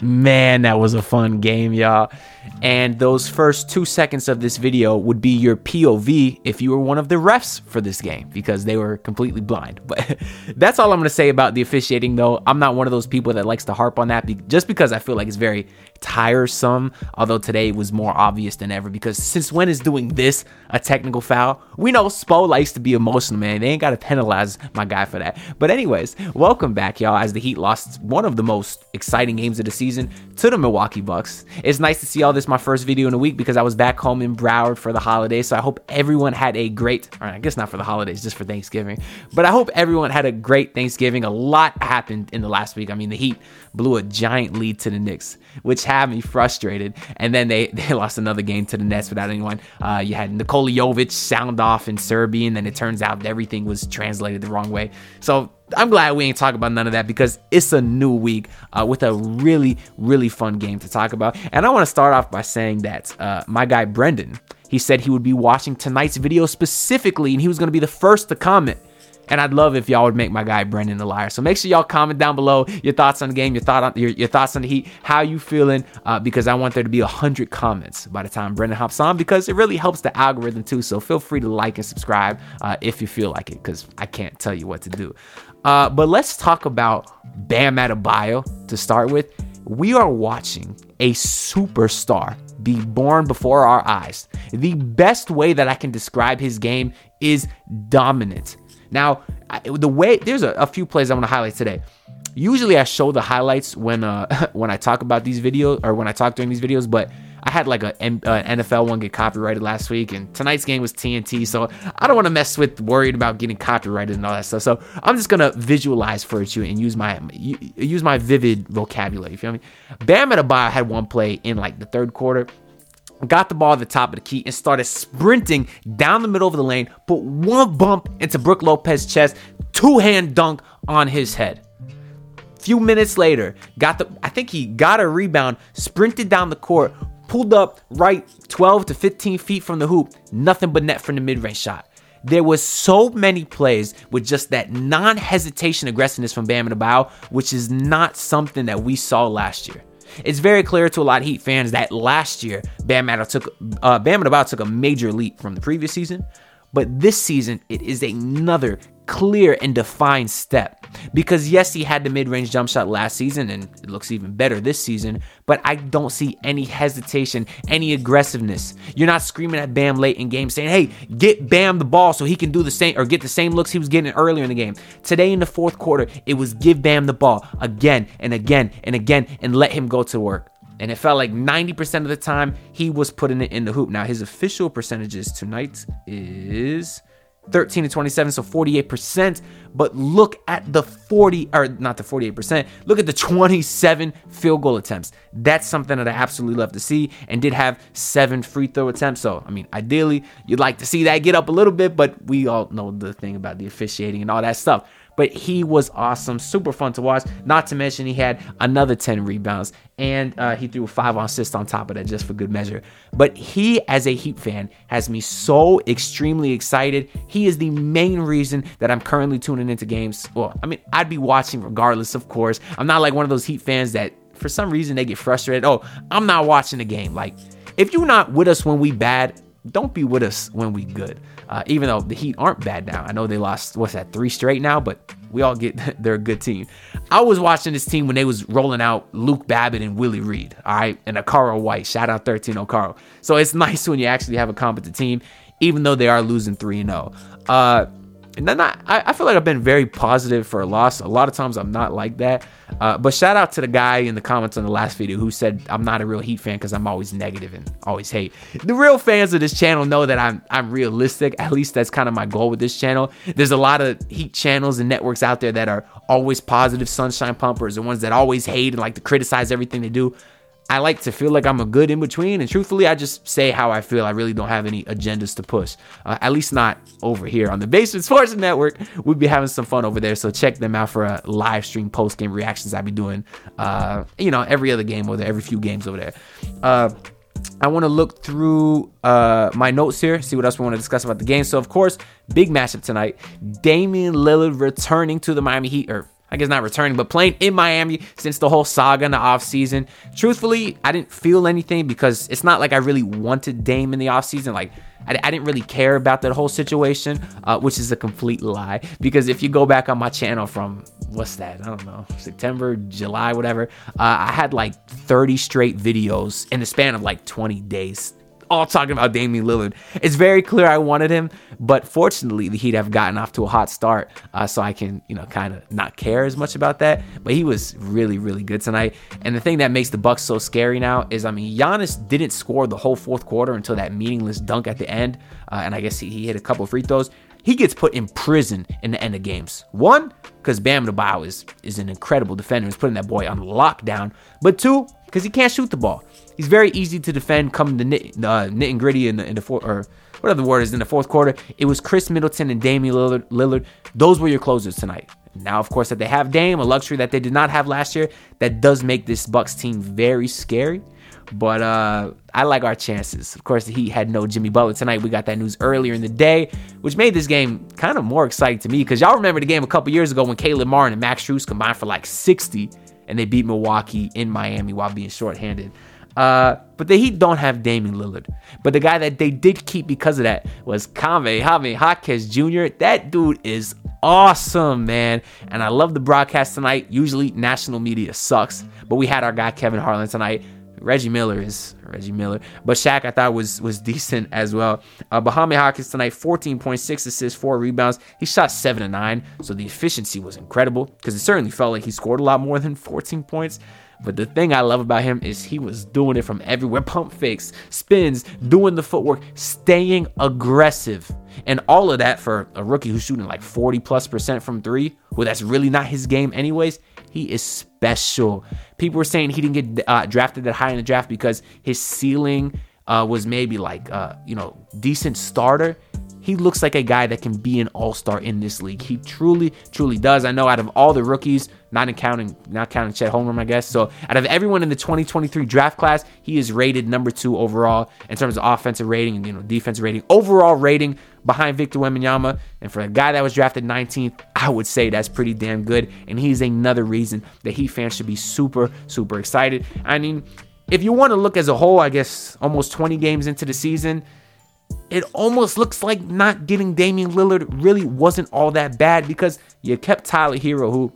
Man, that was a fun game, y'all. And those first two seconds of this video would be your POV if you were one of the refs for this game because they were completely blind. But that's all I'm going to say about the officiating, though. I'm not one of those people that likes to harp on that be- just because I feel like it's very tiresome. Although today was more obvious than ever because since when is doing this a technical foul? We know Spo likes to be emotional, man. They ain't got to penalize my guy for that. But, anyways, welcome back, y'all, as the Heat lost one of the most exciting games of the season to the Milwaukee Bucks. It's nice to see all this my first video in a week because I was back home in Broward for the holidays. So I hope everyone had a great, or I guess not for the holidays, just for Thanksgiving. But I hope everyone had a great Thanksgiving. A lot happened in the last week. I mean, the Heat blew a giant lead to the Knicks, which had me frustrated. And then they, they lost another game to the Nets without anyone. Uh, you had Nikola Jovic sound off in Serbian, and it turns out everything was translated the wrong way. So I'm glad we ain't talking about none of that because it's a new week uh, with a really, really fun game to talk about. And I want to start off by saying that uh, my guy Brendan, he said he would be watching tonight's video specifically and he was going to be the first to comment. And I'd love if y'all would make my guy Brendan a liar. So make sure y'all comment down below your thoughts on the game, your thought on your, your thoughts on the Heat, how you feeling, uh, because I want there to be hundred comments by the time Brendan hops on, because it really helps the algorithm too. So feel free to like and subscribe uh, if you feel like it, because I can't tell you what to do. Uh, but let's talk about Bam Adebayo to start with. We are watching a superstar be born before our eyes. The best way that I can describe his game is dominant. Now, the way there's a, a few plays I want to highlight today. Usually, I show the highlights when uh, when I talk about these videos or when I talk during these videos, but I had like a, a NFL one get copyrighted last week, and tonight's game was TNT, so I don't want to mess with worried about getting copyrighted and all that stuff. So I'm just gonna visualize for you and use my use my vivid vocabulary. You feel me? Bam Adebayo had one play in like the third quarter got the ball at the top of the key and started sprinting down the middle of the lane, put one bump into Brook Lopez's chest, two hand dunk on his head. Few minutes later, got the I think he got a rebound, sprinted down the court, pulled up right 12 to 15 feet from the hoop, nothing but net from the mid-range shot. There was so many plays with just that non-hesitation aggressiveness from Bam Adebayo, which is not something that we saw last year. It's very clear to a lot of Heat fans that last year Bam Adebayo took uh, Bam Adebayo took a major leap from the previous season, but this season it is another clear and defined step. Because yes, he had the mid-range jump shot last season and it looks even better this season, but I don't see any hesitation, any aggressiveness. You're not screaming at Bam late in game saying, "Hey, get Bam the ball so he can do the same or get the same looks he was getting earlier in the game." Today in the fourth quarter, it was give Bam the ball again and again and again and let him go to work. And it felt like 90% of the time he was putting it in the hoop. Now, his official percentages tonight is 13 to 27, so 48%. But look at the 40, or not the 48%, look at the 27 field goal attempts. That's something that I absolutely love to see and did have seven free throw attempts. So, I mean, ideally, you'd like to see that get up a little bit, but we all know the thing about the officiating and all that stuff but he was awesome, super fun to watch. Not to mention he had another 10 rebounds and uh, he threw five on assists on top of that just for good measure. But he, as a Heat fan, has me so extremely excited. He is the main reason that I'm currently tuning into games. Well, I mean, I'd be watching regardless, of course. I'm not like one of those Heat fans that for some reason they get frustrated. Oh, I'm not watching the game. Like, if you're not with us when we bad, don't be with us when we good. Uh, even though the Heat aren't bad now, I know they lost what's that three straight now, but we all get they're a good team. I was watching this team when they was rolling out Luke Babbitt and Willie Reed, all right, and Okaro White. Shout out 13 Okaro. So it's nice when you actually have a competent team, even though they are losing three and zero. And then I, I feel like I've been very positive for a loss. A lot of times I'm not like that. Uh, but shout out to the guy in the comments on the last video who said I'm not a real Heat fan because I'm always negative and always hate. The real fans of this channel know that I'm I'm realistic. At least that's kind of my goal with this channel. There's a lot of Heat channels and networks out there that are always positive sunshine pumpers, the ones that always hate and like to criticize everything they do. I like to feel like I'm a good in between, and truthfully, I just say how I feel. I really don't have any agendas to push, uh, at least not over here on the Basement Sports Network. We'd be having some fun over there, so check them out for a live stream post game reactions I'll be doing. Uh, you know, every other game over there, every few games over there. Uh, I want to look through uh, my notes here, see what else we want to discuss about the game. So, of course, big matchup tonight. Damian Lillard returning to the Miami Heat, or I guess not returning, but playing in Miami since the whole saga in the offseason. Truthfully, I didn't feel anything because it's not like I really wanted Dame in the offseason. Like, I, I didn't really care about that whole situation, uh, which is a complete lie. Because if you go back on my channel from, what's that? I don't know, September, July, whatever, uh, I had like 30 straight videos in the span of like 20 days all talking about Damian Lillard. It's very clear I wanted him, but fortunately the Heat have gotten off to a hot start, uh, so I can you know kind of not care as much about that. But he was really really good tonight, and the thing that makes the Bucks so scary now is I mean Giannis didn't score the whole fourth quarter until that meaningless dunk at the end, uh, and I guess he, he hit a couple free throws he gets put in prison in the end of games. One, because Bam Adebayo is, is an incredible defender. He's putting that boy on lockdown. But two, because he can't shoot the ball. He's very easy to defend coming to nit, uh, and gritty in the, in the fourth, or whatever the word is, in the fourth quarter. It was Khris Middleton and Damian Lillard. Lillard. Those were your closers tonight. Now, of course, that they have Dame, a luxury that they did not have last year, that does make this Bucks team very scary. But uh, I like our chances. Of course, he had no Jimmy Butler tonight. We got that news earlier in the day, which made this game kind of more exciting to me because y'all remember the game a couple years ago when Caleb Martin and Max Strus combined for like 60 and they beat Milwaukee in Miami while being shorthanded. Uh, but the Heat don't have Damian Lillard. But the guy that they did keep because of that was Jaime Jaquez Jr. That dude is awesome, man. And I love the broadcast tonight. Usually national media sucks, but we had our guy Kevin Harlan tonight Reggie Miller is Reggie Miller, but Shaq I thought was was decent as well. Uh, Hawkins tonight, 14.6 assists, four rebounds. He shot seven to nine, so the efficiency was incredible because it certainly felt like he scored a lot more than 14 points. But the thing I love about him is he was doing it from everywhere pump fakes, spins, doing the footwork, staying aggressive. And all of that for a rookie who's shooting like 40 plus percent from three, well, that's really not his game, anyways. He is special. People were saying he didn't get uh, drafted that high in the draft because his ceiling uh, was maybe like, uh, you know, decent starter he looks like a guy that can be an all-star in this league. He truly, truly does. I know out of all the rookies, not counting, not counting Chet Holmgren, I guess. So out of everyone in the 2023 draft class, he is rated number two overall in terms of offensive rating and you know defensive rating. Overall rating behind Victor Wembanyama, and for a guy that was drafted 19th, I would say that's pretty damn good. And he's another reason that Heat fans should be super, super excited. I mean, if you want to look as a whole, I guess almost 20 games into the season it almost looks like not getting Damian Lillard really wasn't all that bad because you kept Tyler Herro, who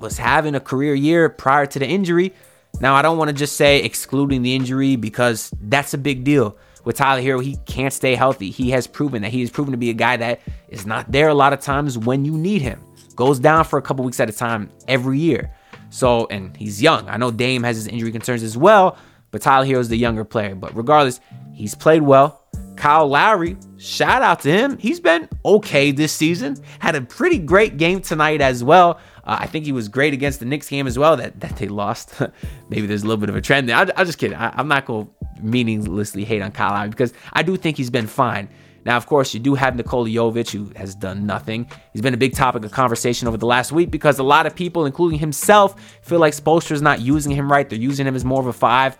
was having a career year prior to the injury. Now, I don't want to just say excluding the injury because that's a big deal. With Tyler Herro, he can't stay healthy. He has proven that he has proven to be a guy that is not there a lot of times when you need him. Goes down for a couple weeks at a time every year. So, and he's young. I know Dame has his injury concerns as well, but Tyler Herro is the younger player. But regardless, he's played well. Kyle Lowry, shout out to him. He's been okay this season. Had a pretty great game tonight as well. Uh, I think he was great against the Knicks game as well that, that they lost. Maybe there's a little bit of a trend there. I, am just kidding. I, am not going to meaninglessly hate on Kyle Lowry because I do think he's been fine. Now, of course, you do have Nikola Jovic, who has done nothing. He's been a big topic of conversation over the last week because a lot of people, including himself, feel like Spoelstra's not using him right. They're using him as more of a five.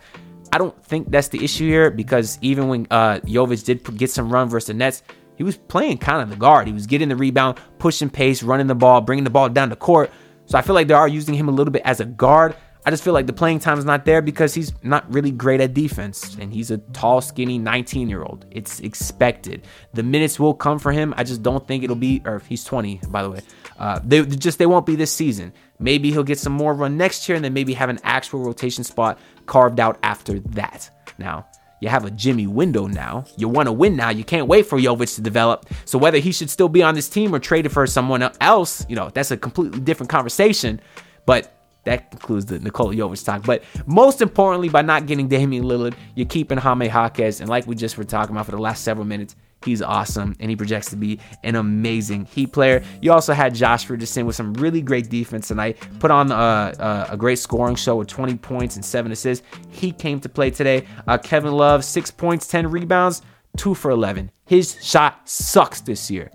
I don't think that's the issue here because even when uh, Jovic did get some run versus the Nets, he was playing kind of the guard. He was getting the rebound, pushing pace, running the ball, bringing the ball down the court. So I feel like they are using him a little bit as a guard. I just feel like the playing time is not there because he's not really great at defense and he's a tall, skinny 19 year old. It's expected. The minutes will come for him. I just don't think it'll be, or he's 20, by the way. Uh, they just they won't be this season. Maybe he'll get some more run next year and then maybe have an actual rotation spot carved out after that. Now, you have a Jimmy window now. You want to win now. You can't wait for Jovic to develop. So whether he should still be on this team or traded for someone else, you know, that's a completely different conversation. But that concludes the Nikola Jovic talk. But most importantly, by not getting Damian Lillard, you're keeping Jaime Jaquez. And like we just were talking about for the last several minutes, He's awesome, and he projects to be an amazing Heat player. You also had Josh Richardson with some really great defense tonight. Put on a, uh, uh, a great scoring show with 20 points and seven assists. He came to play today. Uh, Kevin Love, six points, 10 rebounds, two for 11. His shot sucks this year.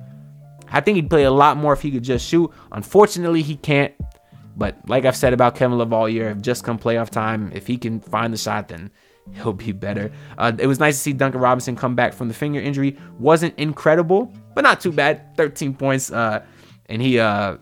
I think he'd play a lot more if he could just shoot. Unfortunately, he can't. But like I've said about Kevin Love all year, just come playoff time, if he can find the shot, then he'll be better. Uh, it was nice to see Duncan Robinson come back from the finger injury. Wasn't incredible, but not too bad. 13 points, uh, and he uh,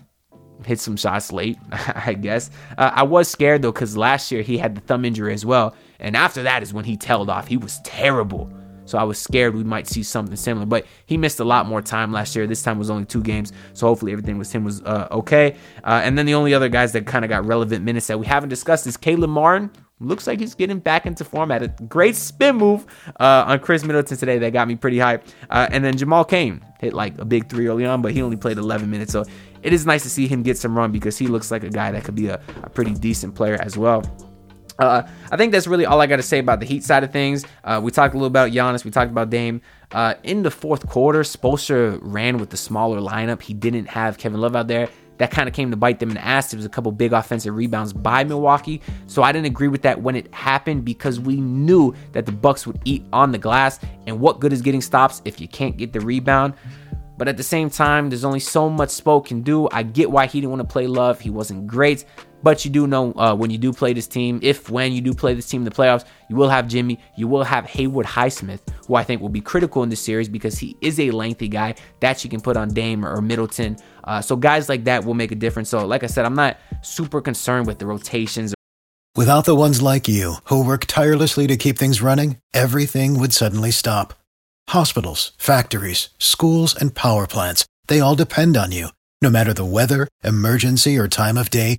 hit some shots late, I guess. Uh, I was scared though because last year he had the thumb injury as well, and after that is when he tailed off. He was terrible. So I was scared we might see something similar, but he missed a lot more time last year. This time was only two games, so hopefully everything with him was uh, okay. Uh, and then the only other guys that kind of got relevant minutes that we haven't discussed is Caleb Martin, Looks like he's getting back into form at a great spin move uh, on Khris Middleton today. That got me pretty hyped. Uh, and then Jamal Cain hit like a big three early on, but he only played 11 minutes. So it is nice to see him get some run because he looks like a guy that could be a, a pretty decent player as well. Uh, I think that's really all I got to say about the Heat side of things. Uh, we talked a little about Giannis. We talked about Dame. Uh, in the fourth quarter, Spoelstra ran with the smaller lineup. He didn't have Kevin Love out there that kind of came to bite them in the ass. There was a couple big offensive rebounds by Milwaukee. So I didn't agree with that when it happened because we knew that the Bucks would eat on the glass. And what good is getting stops if you can't get the rebound? But at the same time, there's only so much Spo can do. I get why he didn't want to play Love. He wasn't great. But you do know uh, when you do play this team, if when you do play this team in the playoffs, you will have Jimmy, you will have Haywood Highsmith, who I think will be critical in this series because he is a lengthy guy that you can put on Dame or Middleton. Uh, so guys like that will make a difference. So like I said, I'm not super concerned with the rotations. Without the ones like you who work tirelessly to keep things running, everything would suddenly stop. Hospitals, factories, schools, and power plants, they all depend on you. No matter the weather, emergency, or time of day,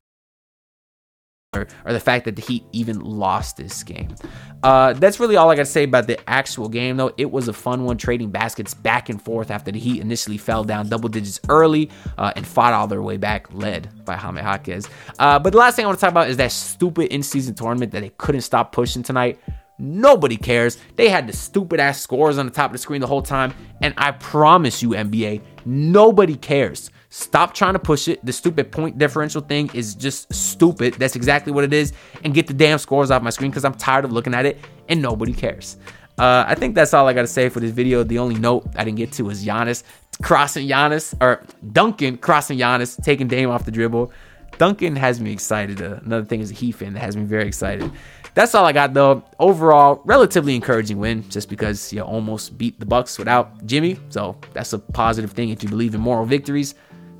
Or, or the fact that the Heat even lost this game. Uh, that's really all I got to say about the actual game, though. It was a fun one, trading baskets back and forth after the Heat initially fell down double digits early uh, and fought all their way back, led by Jaime Jaquez. Uh, but the last thing I want to talk about is that stupid in season tournament that they couldn't stop pushing tonight. Nobody cares. They had the stupid ass scores on the top of the screen the whole time. And I promise you, NBA, nobody cares. Stop trying to push it. The stupid point differential thing is just stupid. That's exactly what it is. And get the damn scores off my screen because I'm tired of looking at it and nobody cares. Uh, I think that's all I got to say for this video. The only note I didn't get to was Giannis crossing Giannis, or Duncan crossing Giannis, taking Dame off the dribble. Duncan has me excited. Uh, another thing is a Heat fan that has me very excited. That's all I got though. Overall, relatively encouraging win, just because you almost beat the Bucks without Jimmy. So that's a positive thing if you believe in moral victories.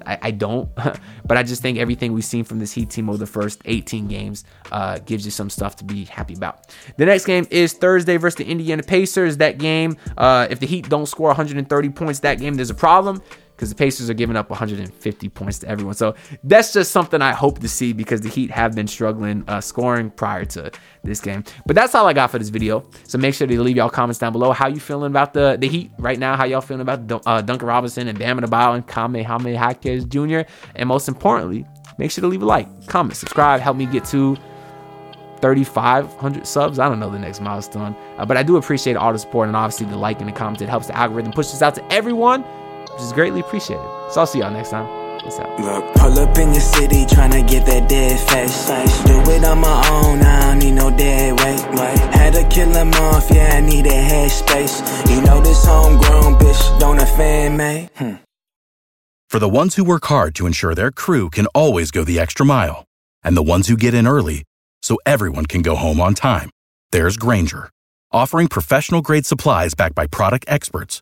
I, I don't, but I just think everything we've seen from this Heat team over the first 18 games uh, gives you some stuff to be happy about. The next game is Thursday versus the Indiana Pacers. That game, uh, if the Heat don't score 130 points that game, there's a problem because the Pacers are giving up 150 points to everyone. So that's just something I hope to see because the Heat have been struggling uh, scoring prior to this game. But that's all I got for this video. So make sure to leave y'all comments down below. How you feeling about the, the Heat right now? How y'all feeling about uh, Duncan Robinson and Bam Adebayo and Kamehameha Jaquez Jr.? And most importantly, make sure to leave a like, comment, subscribe. Help me get to 3,500 subs. I don't know the next milestone, uh, but I do appreciate all the support and obviously the like and the comments. It helps the algorithm push this out to everyone which is greatly appreciated. So I'll see y'all next time. Peace out. Look, pull up in your city trying to get that dead face. Do it on my own, I don't need no dead weight. Wait. Had to kill him off, yeah, I need a head space. You know this homegrown bitch don't offend me. Hmm. For the ones who work hard to ensure their crew can always go the extra mile, and the ones who get in early so everyone can go home on time, there's Grainger, offering professional grade supplies backed by product experts